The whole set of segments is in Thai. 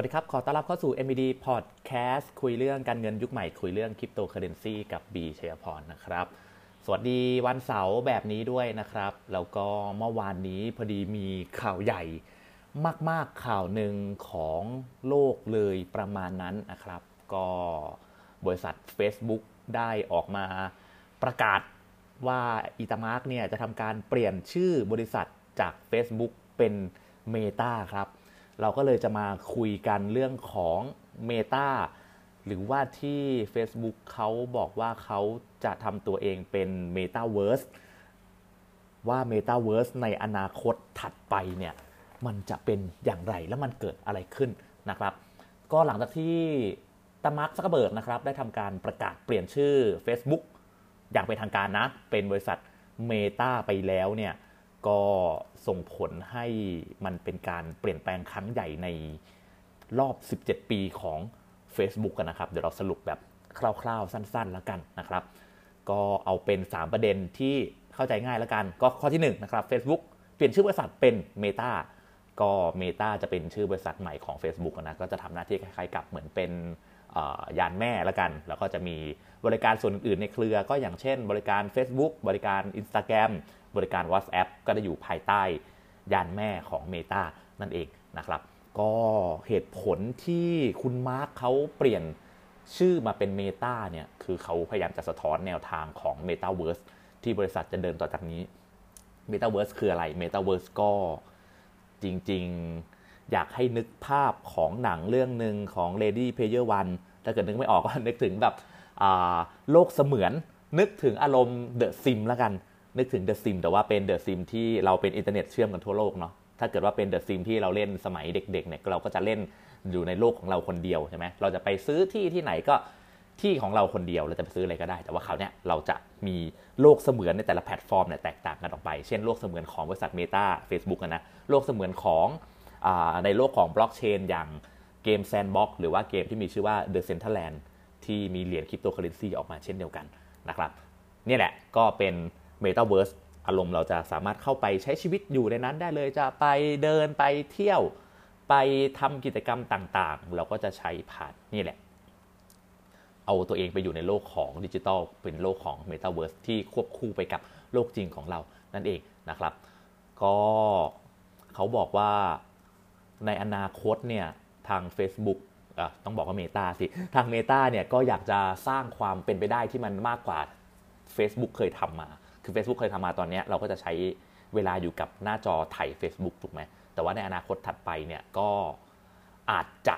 วัสดีครับ ขอต้อนรับเข้าสู่ MBD Podcast คุยเรื่องการเงินยุคใหม่ คุยเรื่องคริปโตเคอเรนซีกับบีชัยพรนะครับ สวัสดีวันเสาร์แบบนี้ด้วยนะครับ แล้วก็เมื่อวานนี้พอดีมีข่าวใหญ่มาก ๆ ข่าวหนึ่งของโลกเลยประมาณนั้นนะครับ ก็บริษัท Facebook ได้ออกมาประกาศว่าอีตามาร์กเนี่ยจะทำการเปลี่ยนชื่อบริษัทจาก Facebook เป็น Meta ครับ เราก็เลยจะมาคุยกันเรื่องของ Meta หรือว่าที่ Facebook เขาบอกว่าเขาจะทำตัวเองเป็น Metaverse ว่า Metaverse ในอนาคตถัดไปเนี่ย มันจะเป็นอย่างไรและมันเกิดอะไรขึ้นนะครับ ก็หลังจากที่ตามาร์คซักเบิร์กนะครับ ได้ทำการประกาศเปลี่ยนชื่อ Facebook อย่างเป็นทางการนะ เป็นบริษัท Meta ไปแล้วเนี่ย ก็ส่งผลให้มันเป็นการเปลี่ยนแปลงครั้งใหญ่ในรอบ 17 ปีของ Facebook กันนะครับ เดี๋ยวเราสรุปแบบคร่าวๆ สั้นๆ แล้วกันนะครับ ก็เอาเป็น 3 ประเด็นที่เข้าใจง่ายแล้วกัน ก็ข้อที่ 1 นะครับ Facebook เปลี่ยนชื่อบริษัทเป็น Meta ก็ Meta จะเป็นชื่อบริษัทใหม่ของ Facebook นะ ก็จะทำหน้าที่คล้ายๆกับเหมือนเป็น ยานแม่แล้วกัน แล้วก็จะมีบริการส่วนอื่นๆในเครือ ก็อย่างเช่น บริการ Facebook บริการ Instagram บริการ WhatsApp ก็ได้อยู่ภายใต้ยานแม่ของ Meta นั่นเองนะครับ ก็เหตุผลที่คุณมาร์คเขาเปลี่ยนชื่อมาเป็น Meta เนี่ย คือเขาพยายามจะสะท้อนแนวทางของ Metaverse ที่บริษัทจะเดินต่อจากนี้ Metaverse คืออะไร Metaverse ก็จริง ๆ อยากให้นึกภาพของหนังเรื่องหนึ่งของ Ready Player One ถ้าเกิดนึกไม่ออกก็นึกถึงแบบโลกเสมือน นึกถึงอารมณ์ The Sim แล้วกัน นึกถึง The Sim แต่ว่าเป็น The Sim ที่เราเป็นอินเทอร์เน็ตเชื่อมกันทั่วโลกเนาะถ้าเกิดว่าเป็น The Sim ที่เราเล่นสมัยเด็กๆเนี่ยเราก็จะเล่นอยู่ในโลกของเราคนเดียวใช่ไหมเราจะไปซื้อที่ที่ไหนก็ที่ของเราคนเดียวเราจะไปซื้ออะไรก็ได้ แต่ว่าคราวนี้เราจะมีโลกเสมือนในแต่ละแพลตฟอร์มเนี่ยแตกต่างกันออกไป เช่นโลกเสมือนของบริษัท Meta Facebook นะโลกเสมือนของ ในโลกของบล็อกเชนอย่างเกม Sandbox หรือว่าเกมที่มีชื่อว่า Decentraland ที่มีเหรียญคริปโตเคอเรนซีออกมาเช่นเดียวกันนะครับนี่แหละก็เป็น Metaverse อารมณ์เราจะสามารถเข้าไปใช้ชีวิตอยู่ในนั้นได้เลยจะไปเดินไปเที่ยวไปทำกิจกรรมต่างๆ เราก็จะใช้ผ่านนี่แหละ เอาตัวเองไปอยู่ในโลกของดิจิทัลเป็นโลกของ Metaverse ที่ควบคู่ไปกับโลกจริงของเรานั่นเองนะครับ ก็เขาบอกว่า ในอนาคตเนี่ยทาง Facebook ต้องบอกว่า Meta สิ ทาง Meta เนี่ยก็อยากจะสร้างความเป็นไปได้ที่มันมากกว่า Facebook เคยทำมา คือ Facebook เคยทำมาตอนนี้เราก็จะใช้เวลาอยู่กับหน้าจอไถ่ Facebook ถูกไหม แต่ว่าในอนาคตถัดไปเนี่ยก็อาจจะ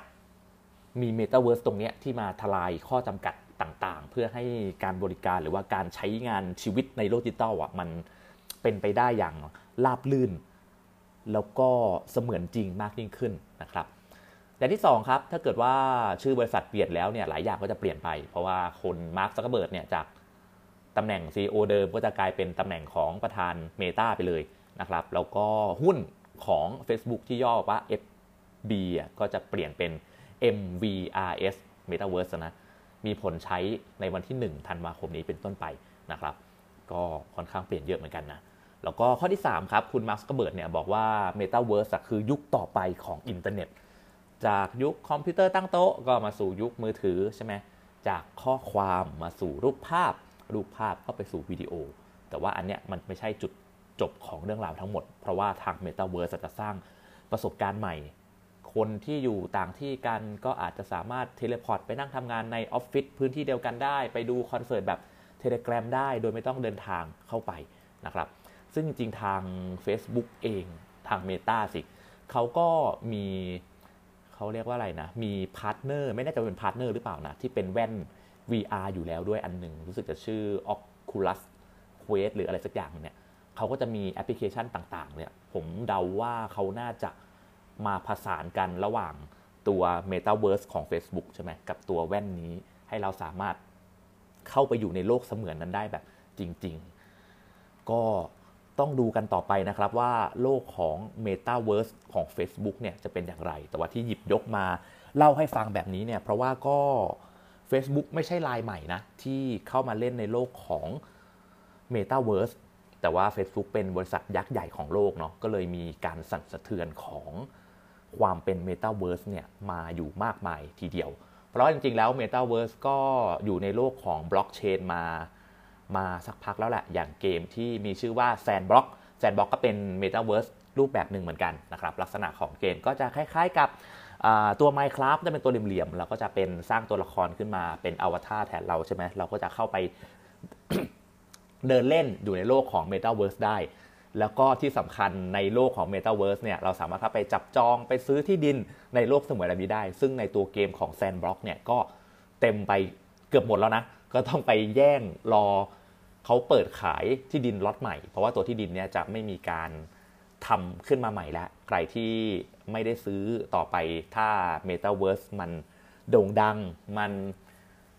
มี Metaverse ตรงนี้ที่มาทลายข้อจำกัดต่างๆ เพื่อให้การบริการหรือว่าการใช้งานชีวิตในโลกดิจิตอลอะมันเป็นไปได้อย่างราบลื่น แล้วก็เสมือนจริงมากยิ่งขึ้นนะครับอย่างที่2ครับถ้าเกิดว่าชื่อบริษัทเปลี่ยนแล้วเนี่ยหลายอย่างก็จะเปลี่ยนไป เพราะว่าคนมาร์คซักเบิร์ดเนี่ยจากตำแหน่ง CEO เดิมก็จะกลายเป็นตำแหน่งของประธาน Meta ไปเลยนะครับแล้วก็หุ้นของ Facebook ที่ย่อว่า FB ก็จะเปลี่ยนเป็น MVRS Metaverse นะมีผลใช้ในวันที่1ธันวาคมนี้เป็นต้นไปนะครับ ก็ค่อนข้างเปลี่ยนเยอะเหมือนกันนะ แล้วก็ข้อที่ 3 ครับ คุณมาร์คซักเคอร์เบิร์กเนี่ยบอกว่า Metaverse คือยุคต่อไปของอินเทอร์เน็ต จากยุคคอมพิวเตอร์ตั้งโต๊ะ ก็มาสู่ยุคมือถือใช่ไหมจากข้อความมาสู่รูปภาพ รูปภาพก็ไปสู่วิดีโอ แต่ว่าอันเนี้ยมันไม่ใช่จุดจบของเรื่องราวทั้งหมด เพราะว่าทาง Metaverse จะสร้างประสบการณ์ใหม่ คนที่อยู่ต่างที่กันก็อาจจะสามารถ teleport ไปนั่งทำงานในออฟฟิศพื้นที่เดียวกันได้ ไปดูคอนเสิร์ตแบบเทเลกราฟได้ โดยไม่ต้องเดินทางเข้าไปนะครับ ซึ่งจริงๆทาง Facebook เองทาง Meta สิเขาก็มีเขาเรียกว่าอะไรนะ มี partner ไม่แน่ใจเป็น partner หรือเปล่านะ ที่เป็นแว่น VR อยู่แล้วด้วยอันหนึ่งรู้สึกจะชื่อ Oculus Quest หรืออะไรสักอย่างเนี่ยเขาก็จะมีแอปพลิเคชันต่างๆ เนี่ย ผมเดาว่าเขาน่าจะมาผสานกันระหว่างตัว Metaverse ของ Facebook ใช่ไหมกับตัวแว่นนี้ให้เราสามารถเข้าไปอยู่ในโลกเสมือนนั้นได้แบบจริง ๆ ก็ ต้องดูกันต่อไปนะครับว่าโลกของ Metaverse ของ Facebook เนี่ยจะเป็นอย่างไร แต่ว่าที่หยิบยกมาเล่าให้ฟังแบบนี้เนี่ยเพราะว่าก็ Facebook ไม่ใช่ลายใหม่นะ ที่เข้ามาเล่นในโลกของ Metaverse แต่ว่า Facebook เป็นบริษัทยักษ์ใหญ่ของโลกเนาะก็เลยมีการสั่นสะเทือนของความเป็น Metaverse เนี่ยมาอยู่มากมายทีเดียว เพราะจริงๆแล้ว Metaverse ก็อยู่ในโลกของบล็อกเชนมา มาสักพักแล้วแหละอย่างเกมที่มีชื่อว่า Sandbox Sandbox ก็เป็น Metaverse รูปแบบหนึ่งเหมือนกันนะครับลักษณะของเกมก็จะคล้ายๆกับตัว Minecraft จะเป็นตัวเหลี่ยมๆแล้วก็จะเป็นสร้างตัวละครขึ้นมาเป็นอวตารแทนเราใช่ไหมเราก็จะเข้าไปเดินเล่นอยู่ในโลกของ Metaverse ได้ แล้วก็ที่สำคัญในโลกของ Metaverse เนี่ยเราสามารถเข้าไปจับจองไปซื้อที่ดินในโลกเสมือนแบบนี้ได้ ซึ่งในตัวเกมของ Sandbox เนี่ยก็เต็มไปเกือบหมดแล้วนะ ก็ต้องไปแย่งรอ เขาเปิดขายที่ดินล็อตใหม่ เพราะว่าตัวที่ดินเนี่ยจะไม่มีการทำขึ้นมาใหม่แล้ว ใครที่ไม่ได้ซื้อต่อไปถ้า Metaverse มันโด่งดัง มัน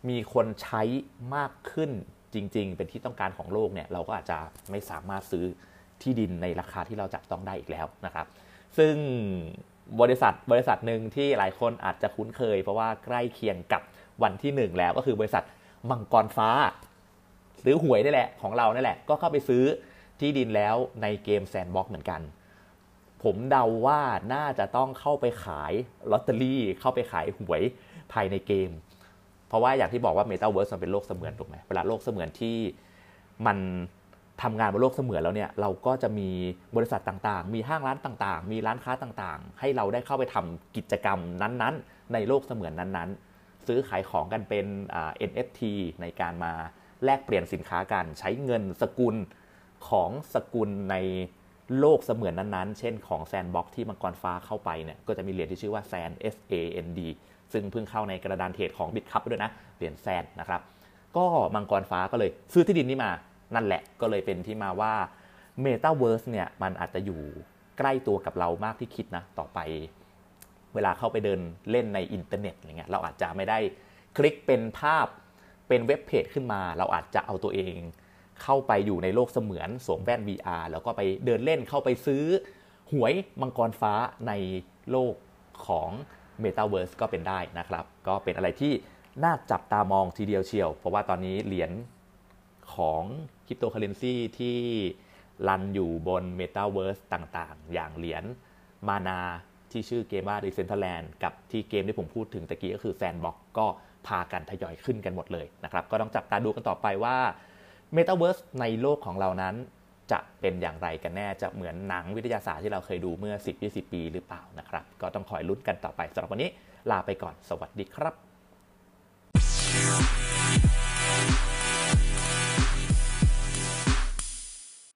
มีคนใช้มากขึ้นจริง ๆ เป็นที่ต้องการของโลกเนี่ย เราก็อาจจะไม่สามารถซื้อที่ดินในราคาที่เราจับต้องได้อีกแล้วนะครับ ซึ่งบริษัทบริษัทหนึ่งที่หลายคนอาจจะคุ้นเคย เพราะว่าใกล้เคียงกับวันที่ 1 แล้วก็คือบริษัทมังกรฟ้า ซื้อหวยนี่แหละของเรานี่แหละ ก็เข้าไปซื้อที่ดินแล้วในเกมแซนบ็อกเหมือนกัน ผมเดาว่าน่าจะต้องเข้าไปขายลอตเตอรี่เข้าไปขายหวยภายในเกม เพราะว่าอย่างที่บอกว่าเมตาเวิร์สมันเป็นโลกเสมือนถูกไหมเวลาโลกเสมือนที่มันทำงานบนโลกเสมือนแล้วเนี่ยเราก็จะมีบริษัทต่างๆ มีห้างร้านต่างๆ มีร้านค้าต่างๆ ให้เราได้เข้าไปทำกิจกรรมนั้นๆ ในโลกเสมือนนั้นๆ ซื้อขายของกันเป็น NFT ในการมา แลกเปลี่ยนสินค้ากัน ใช้เงินสกุลของสกุลในโลกเสมือนนั้นๆ เช่นของ Sandbox ที่มังกรฟ้าเข้าไปเนี่ย ก็จะมีเหรียญที่ชื่อว่า SAND S A N D ซึ่งเพิ่งเข้าในกระดาน trade ของ Bitkub ด้วยนะ เหรียญ SAND นะครับ ก็มังกรฟ้าก็เลยซื้อที่ดินนี้มา นั่นแหละ ก็เลยเป็นที่มาว่า Metaverse เนี่ย มันอาจจะอยู่ใกล้ตัวกับเรามากที่คิดนะ ต่อไป เวลาเข้าไปเดินเล่นในอินเทอร์เน็ตอะไรเงี้ย เราอาจจะไม่ได้คลิกเป็นภาพ เป็นเว็บเพจขึ้นมา เราอาจจะเอาตัวเอง เข้าไปอยู่ในโลกเสมือนสวมแว่น VR แล้วก็ไปเดินเล่นเข้าไปซื้อ หวยมังกรฟ้าในโลกของ Metaverse ก็เป็นได้นะครับ ก็เป็นอะไรที่น่าจับตามองทีเดียวเชียว เพราะว่าตอนนี้เหรียญของคริปโตเคอเรนซีที่รันอยู่บน Metaverse ต่างๆ อย่างเหรียญมานาที่ชื่อเกมว่า Decentraland กับที่เกมที่ผมพูดถึงตะกี้ก็คือ Sandbox ก็ พากันทยอยขึ้นกันหมดเลยนะครับ ก็ต้องจับตาดูกันต่อไปว่า Metaverse ในโลกของเรานั้นจะเป็นอย่างไรกันแน่จะเหมือนหนังวิทยาศาสตร์ที่เราเคยดูเมื่อ 10-20 ปีหรือเปล่านะครับ ก็ต้องคอยลุ้นกันต่อไปสำหรับวันนี้ลาไปก่อน สวัสดีครับ